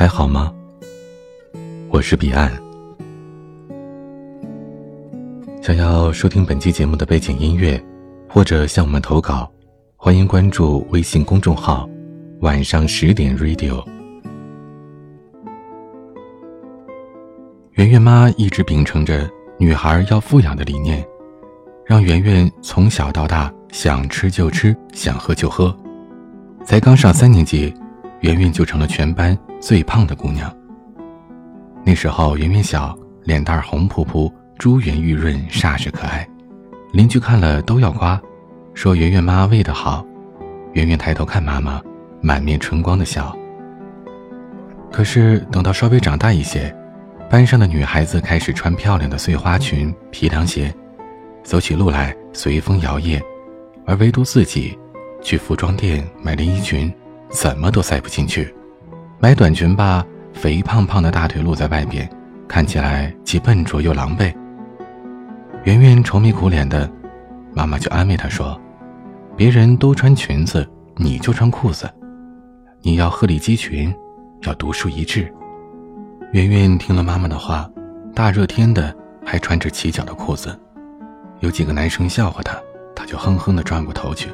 还好吗？我是彼岸。想要收听本期节目的背景音乐，或者向我们投稿，欢迎关注微信公众号“晚上十点 Radio”。圆圆妈一直秉承着女孩要富养的理念，让圆圆从小到大想吃就吃，想喝就喝。才刚上三年级，圆圆就成了全班最胖的姑娘。那时候圆圆小，脸蛋红扑扑，珠圆玉润，煞是可爱。邻居看了都要夸，说圆圆妈喂得好。圆圆抬头看妈妈，满面春光的笑。可是等到稍微长大一些，班上的女孩子开始穿漂亮的碎花裙、皮凉鞋，走起路来随风摇曳，而唯独自己，去服装店买连衣裙，怎么都塞不进去。买短裙吧，肥胖胖的大腿露在外边，看起来既笨拙又狼狈。圆圆愁眉苦脸的，妈妈就安慰她说：“别人都穿裙子，你就穿裤子，你要鹤立鸡群，要独树一帜。”圆圆听了妈妈的话，大热天的还穿着起脚的裤子，有几个男生笑话她，她就哼哼的转过头去。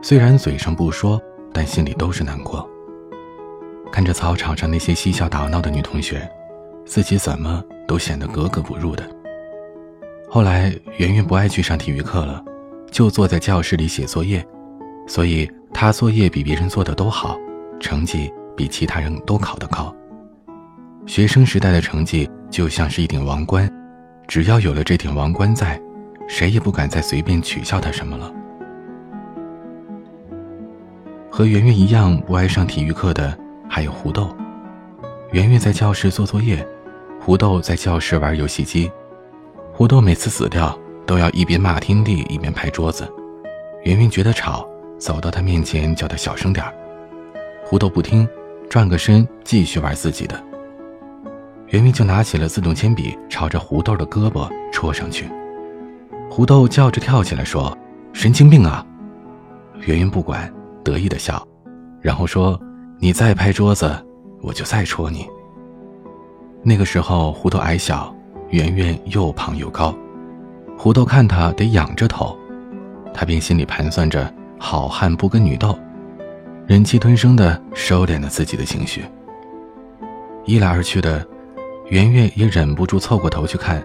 虽然嘴上不说，但心里都是难过。看着操场上那些嬉笑打闹的女同学，自己怎么都显得格格不入的。后来，圆圆不爱去上体育课了，就坐在教室里写作业，所以她作业比别人做的都好，成绩比其他人都考得高。学生时代的成绩就像是一顶王冠，只要有了这顶王冠在，谁也不敢再随便取笑他什么了。和圆圆一样不爱上体育课的还有胡豆。圆圆在教室做作业，胡豆在教室玩游戏机。胡豆每次死掉都要一边骂天地一边拍桌子。圆圆觉得吵，走到他面前叫他小声点胡豆不听，转个身继续玩自己的。圆圆就拿起了自动铅笔，朝着胡豆的胳膊戳上去。胡豆叫着跳起来说：“神经病啊！”圆圆不管，得意的笑，然后说：“你再拍桌子，我就再戳你。”那个时候胡豆矮小，圆圆又胖又高，胡豆看他得仰着头，他便心里盘算着：好汉不跟女斗，忍气吞声的收敛了自己的情绪。一来二去的。圆圆也忍不住凑过头去看，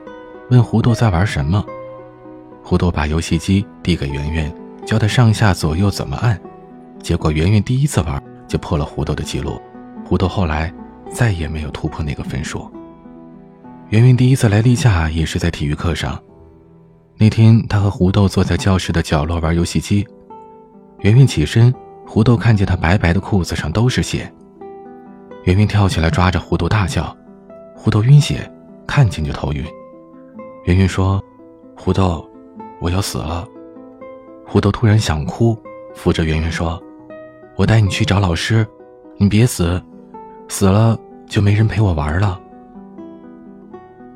问胡豆在玩什么。胡豆把游戏机递给圆圆，教他上下左右怎么按。结果圆圆第一次玩就破了胡豆的记录，胡豆后来再也没有突破那个分数。圆圆第一次来例假也是在体育课上，那天他和胡豆坐在教室的角落玩游戏机。圆圆起身，胡豆看见他白白的裤子上都是血。圆圆跳起来抓着胡豆大叫。胡豆晕血，看见就头晕。圆圆说：“胡豆，我要死了。”胡豆突然想哭，扶着圆圆说：“我带你去找老师，你别死，死了就没人陪我玩了。”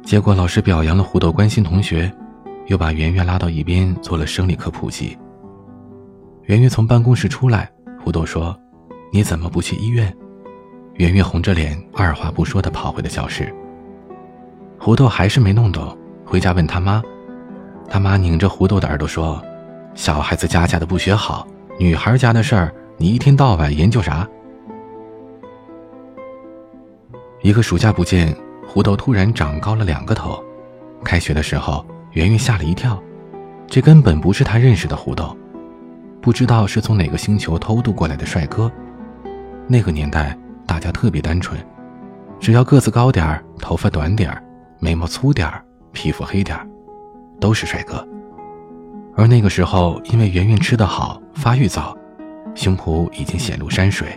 结果老师表扬了胡豆关心同学，又把圆圆拉到一边做了生理课普及。圆圆从办公室出来，胡豆说：“你怎么不去医院？”圆圆红着脸，二话不说的跑回了教室。胡豆还是没弄懂，回家问他妈。他妈拧着胡豆的耳朵说：“小孩子家家的不学好，女孩家的事儿你一天到晚研究啥？”一个暑假不见，胡豆突然长高了两个头。开学的时候，圆圆吓了一跳，这根本不是他认识的胡豆，不知道是从哪个星球偷渡过来的帅哥。那个年代，大家特别单纯，只要个子高点儿，头发短点儿。眉毛粗点儿，皮肤黑点儿，都是帅哥。而那个时候，因为圆圆吃得好，发育早，胸脯已经显露山水。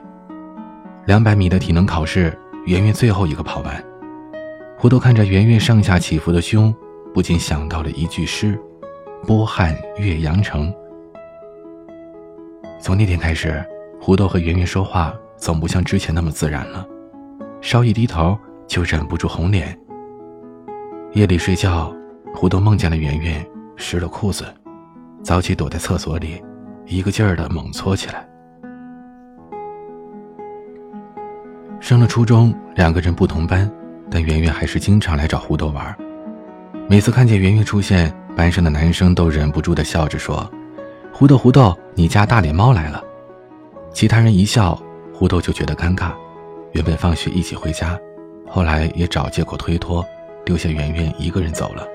两百米的体能考试，圆圆最后一个跑完。胡豆看着圆圆上下起伏的胸，不禁想到了一句诗：“波撼岳阳城。”从那天开始，胡豆和圆圆说话总不像之前那么自然了，稍一低头就忍不住红脸。夜里睡觉，胡豆梦见了圆圆湿了裤子，早起躲在厕所里，一个劲儿的猛搓起来。升了初中，两个人不同班，但圆圆还是经常来找胡豆玩。每次看见圆圆出现，班上的男生都忍不住的笑着说：“胡豆，胡豆，你家大脸猫来了。”其他人一笑，胡豆就觉得尴尬。原本放学一起回家，后来也找借口推脱，丢下圆圆一个人走了。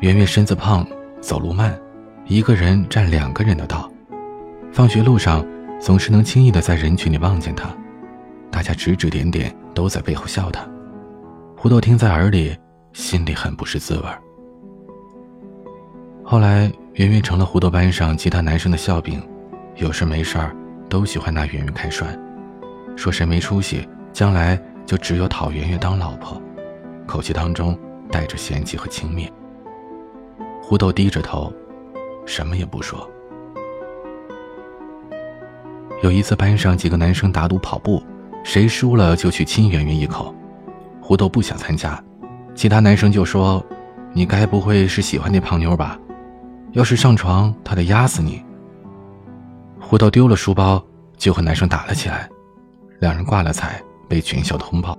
圆圆身子胖，走路慢，一个人占两个人的道。放学路上总是能轻易的在人群里望见他，大家指指点点，都在背后笑他。胡豆听在耳里，心里很不是滋味后来，圆圆成了胡豆班上其他男生的笑柄，有事没事儿都喜欢拿圆圆开涮，说谁没出息，将来就只有讨圆圆当老婆，口气当中带着嫌弃和轻蔑。胡豆低着头，什么也不说。有一次，班上几个男生打赌跑步，谁输了就去亲圆圆一口。胡豆不想参加，其他男生就说：“你该不会是喜欢那胖妞吧？要是上床，他得压死你。”胡豆丢了书包，就和男生打了起来，两人挂了彩，被全校通报，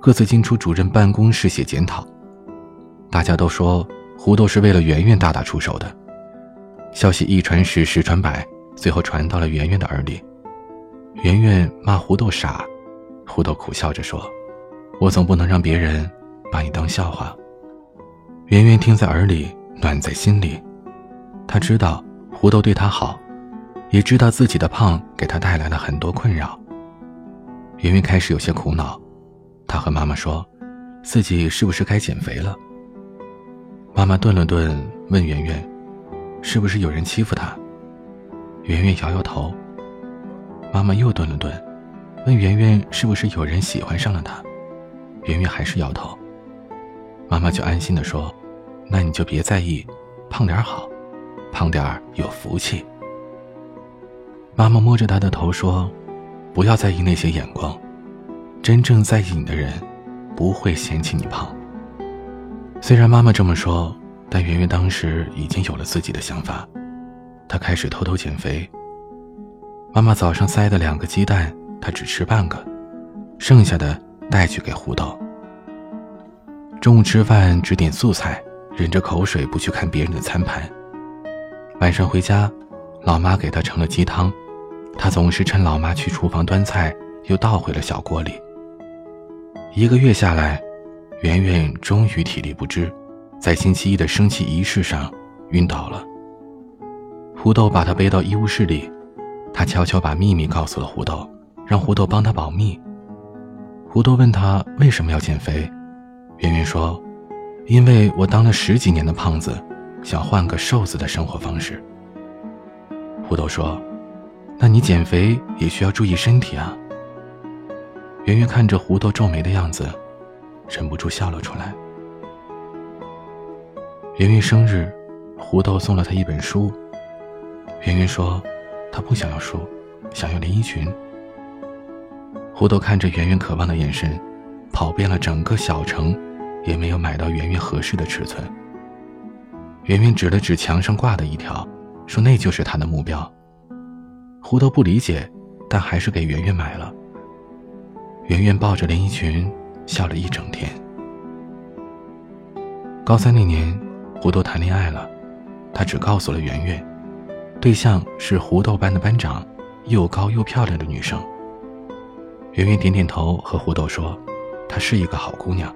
各自进出主任办公室写检讨。大家都说。胡豆是为了圆圆大打出手的，消息一传十，十传百，最后传到了圆圆的耳里。圆圆骂胡豆傻，胡豆苦笑着说：“我总不能让别人把你当笑话。”圆圆听在耳里，暖在心里。他知道胡豆对他好，也知道自己的胖给他带来了很多困扰。圆圆开始有些苦恼，她和妈妈说：“自己是不是该减肥了？”妈妈顿了顿，问圆圆：“是不是有人欺负她？”圆圆摇摇头。妈妈又顿了顿，问圆圆：“是不是有人喜欢上了她？”圆圆还是摇头。妈妈就安心的说：“那你就别在意，胖点好，胖点儿有福气。”妈妈摸着她的头说：“不要在意那些眼光，真正在意你的人，不会嫌弃你胖。”虽然妈妈这么说，但圆圆当时已经有了自己的想法，她开始偷偷减肥。妈妈早上塞的两个鸡蛋，她只吃半个，剩下的带去给胡豆。中午吃饭只点素菜，忍着口水不去看别人的餐盘。晚上回家，老妈给她盛了鸡汤，她总是趁老妈去厨房端菜，又倒回了小锅里。一个月下来。圆圆终于体力不支，在星期一的升旗仪式上晕倒了。胡豆把她背到医务室里，他悄悄把秘密告诉了胡豆，让胡豆帮他保密。胡豆问他为什么要减肥，圆圆说：“因为我当了十几年的胖子，想换个瘦子的生活方式。”胡豆说：“那你减肥也需要注意身体啊。”圆圆看着胡豆皱眉的样子。忍不住笑了出来。圆圆生日，胡豆送了她一本书。圆圆说：“她不想要书，想要连衣裙。”胡豆看着圆圆渴望的眼神，跑遍了整个小城，也没有买到圆圆合适的尺寸。圆圆指了指墙上挂的一条，说：“那就是她的目标。”胡豆不理解，但还是给圆圆买了。圆圆抱着连衣裙。笑了一整天。高三那年，胡豆谈恋爱了，他只告诉了圆圆，对象是胡豆班的班长，又高又漂亮的女生。圆圆点点头，和胡豆说：“她是一个好姑娘。”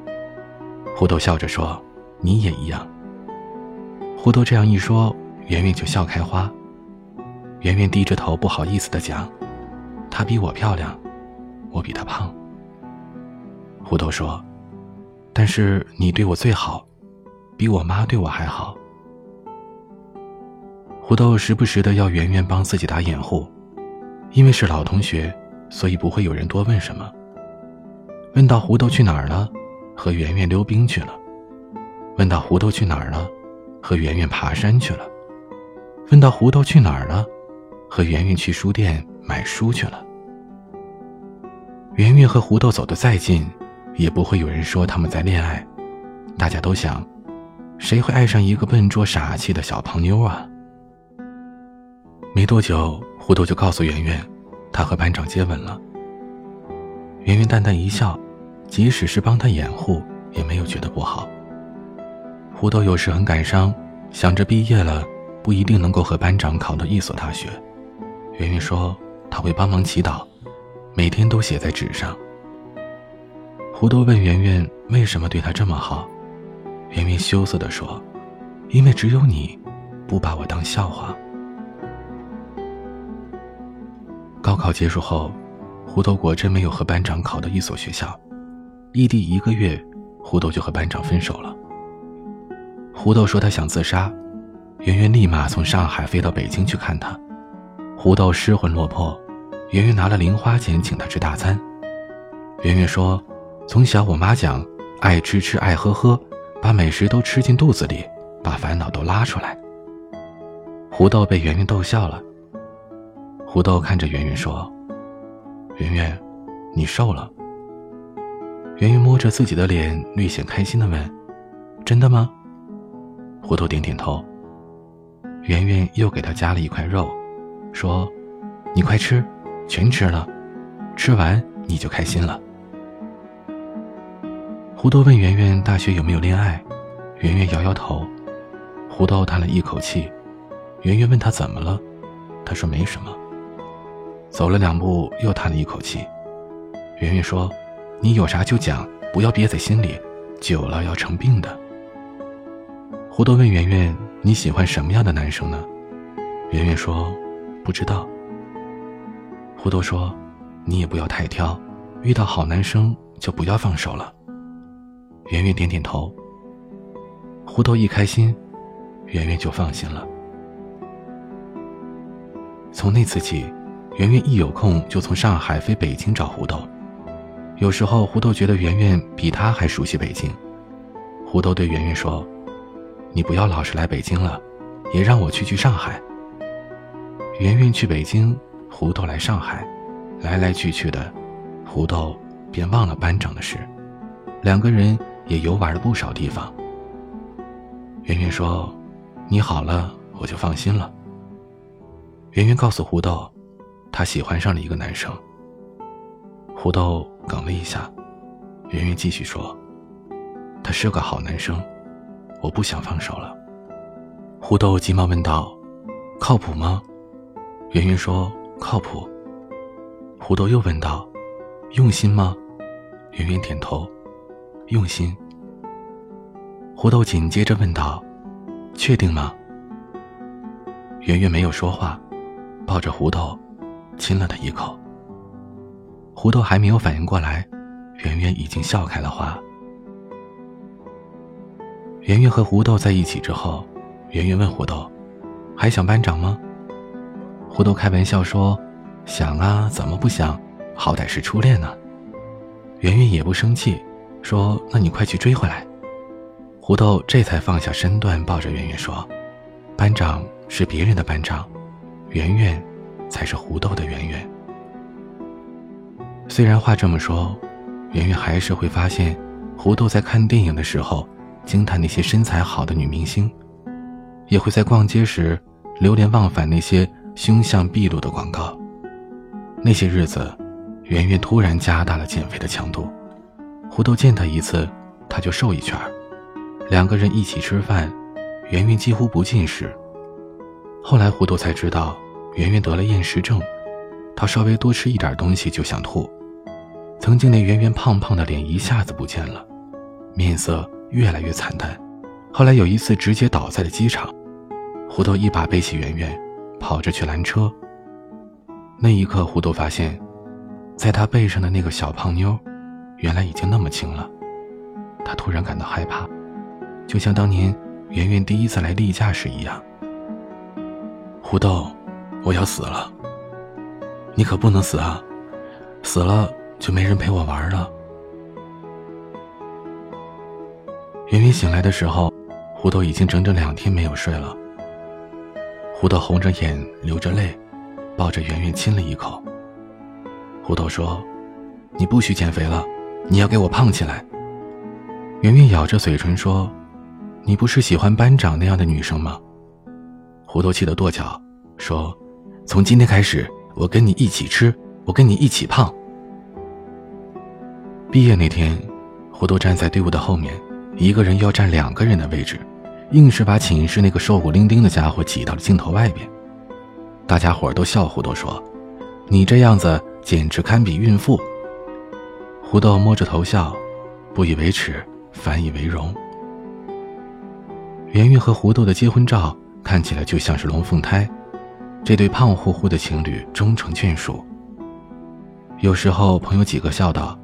胡豆笑着说：“你也一样。”胡豆这样一说，圆圆就笑开花。圆圆低着头，不好意思的讲：“她比我漂亮，我比她胖。”胡豆说：“但是你对我最好，比我妈对我还好。”胡豆时不时的要圆圆帮自己打掩护，因为是老同学，所以不会有人多问什么。问到胡豆去哪儿了，和圆圆溜冰去了；问到胡豆去哪儿了，和圆圆爬山去了；问到胡豆去哪儿了，和圆圆去书店买书去了。圆圆和胡豆走得再近。也不会有人说他们在恋爱，大家都想，谁会爱上一个笨拙傻气的小胖妞啊？没多久，胡豆就告诉圆圆，他和班长接吻了。圆圆淡淡一笑，即使是帮他掩护，也没有觉得不好。胡豆有时很感伤，想着毕业了不一定能够和班长考到一所大学。圆圆说他会帮忙祈祷，每天都写在纸上。胡豆问圆圆为什么对他这么好，圆圆羞涩地说：“因为只有你，不把我当笑话。”高考结束后，胡豆果真没有和班长考到一所学校，异地一个月，胡豆就和班长分手了。胡豆说他想自杀，圆圆立马从上海飞到北京去看他。胡豆失魂落魄，圆圆拿了零花钱请他吃大餐。圆圆说。从小，我妈讲，爱吃吃，爱喝喝，把美食都吃进肚子里，把烦恼都拉出来。胡豆被圆圆逗笑了。胡豆看着圆圆说：“圆圆，你瘦了。”圆圆摸着自己的脸，略显开心的问：“真的吗？”胡豆点点头。圆圆又给他夹了一块肉，说：“你快吃，全吃了，吃完你就开心了。”胡豆问圆圆大学有没有恋爱，圆圆摇摇头。胡豆叹了一口气，圆圆问他怎么了，他说没什么。走了两步，又叹了一口气。圆圆说：“你有啥就讲，不要憋在心里，久了要成病的。”胡豆问圆圆：“你喜欢什么样的男生呢？”圆圆说：“不知道。”胡豆说：“你也不要太挑，遇到好男生就不要放手了。”圆圆点点头。胡豆一开心，圆圆就放心了。从那次起，圆圆一有空就从上海飞北京找胡豆。有时候胡豆觉得圆圆比他还熟悉北京。胡豆对圆圆说：“你不要老是来北京了，也让我去去上海。”圆圆去北京，胡豆来上海，来来去去的，胡豆便忘了班长的事。两个人。也游玩了不少地方。圆圆说：“你好了，我就放心了。”圆圆告诉胡豆，她喜欢上了一个男生。胡豆哽了一下，圆圆继续说：“他是个好男生，我不想放手了。”胡豆急忙问道：“靠谱吗？”圆圆说：“靠谱。”胡豆又问道：“用心吗？”圆圆点头。用心。胡豆紧接着问道：“确定吗？”圆圆没有说话，抱着胡豆，亲了他一口。胡豆还没有反应过来，圆圆已经笑开了花。圆圆和胡豆在一起之后，圆圆问胡豆：“还想班长吗？”胡豆开玩笑说：“想啊，怎么不想？好歹是初恋呢。”圆圆也不生气。说：“那你快去追回来。”胡豆这才放下身段，抱着圆圆说：“班长是别人的班长，圆圆才是胡豆的圆圆。”虽然话这么说，圆圆还是会发现，胡豆在看电影的时候惊叹那些身材好的女明星，也会在逛街时流连忘返那些凶相毕露的广告。那些日子，圆圆突然加大了减肥的强度。胡豆见他一次，他就瘦一圈两个人一起吃饭，圆圆几乎不进食。后来胡豆才知道，圆圆得了厌食症，她稍微多吃一点东西就想吐。曾经那圆圆胖胖的脸一下子不见了，面色越来越惨淡。后来有一次直接倒在了机场，胡豆一把背起圆圆，跑着去拦车。那一刻，胡豆发现，在他背上的那个小胖妞。原来已经那么轻了，他突然感到害怕，就像当年圆圆第一次来例假时一样。胡豆，我要死了。你可不能死啊！死了就没人陪我玩了。圆圆醒来的时候，胡豆已经整整两天没有睡了。胡豆红着眼，流着泪，抱着圆圆亲了一口。胡豆说：“你不许减肥了。”你要给我胖起来。圆圆咬着嘴唇说：“你不是喜欢班长那样的女生吗？”胡豆气得跺脚，说：“从今天开始，我跟你一起吃，我跟你一起胖。”毕业那天，胡豆站在队伍的后面，一个人要占两个人的位置，硬是把寝室那个瘦骨伶仃的家伙挤到了镜头外边。大家伙都笑胡豆说：“你这样子简直堪比孕妇。”胡豆摸着头笑，不以为耻，反以为荣。圆圆和胡豆的结婚照看起来就像是龙凤胎，这对胖乎乎的情侣终成眷属。有时候朋友几个笑道：“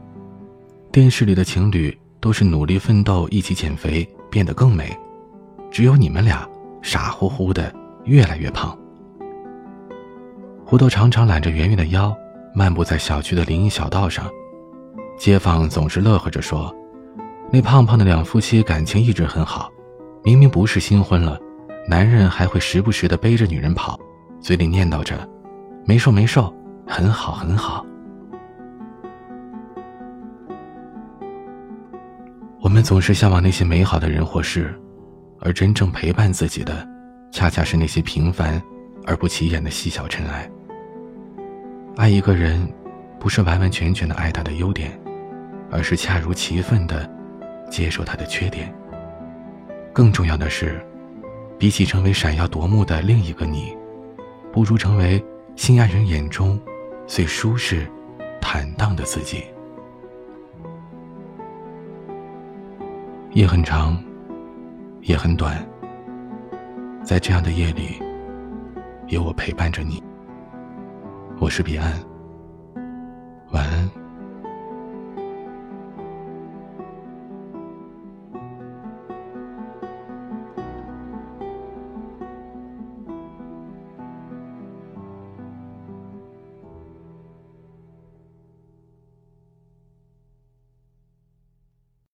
电视里的情侣都是努力奋斗，一起减肥，变得更美，只有你们俩傻乎乎的越来越胖。”胡豆常常揽着圆圆的腰，漫步在小区的林荫小道上。街坊总是乐呵着说：“那胖胖的两夫妻感情一直很好，明明不是新婚了，男人还会时不时的背着女人跑，嘴里念叨着‘没瘦没瘦，很好很好’。”我们总是向往那些美好的人或事，而真正陪伴自己的，恰恰是那些平凡而不起眼的细小尘埃。爱一个人，不是完完全全的爱他的优点。而是恰如其分的接受他的缺点。更重要的是，比起成为闪耀夺目的另一个你，不如成为心爱人眼中最舒适、坦荡的自己。夜很长，也很短。在这样的夜里，有我陪伴着你。我是彼岸，晚安。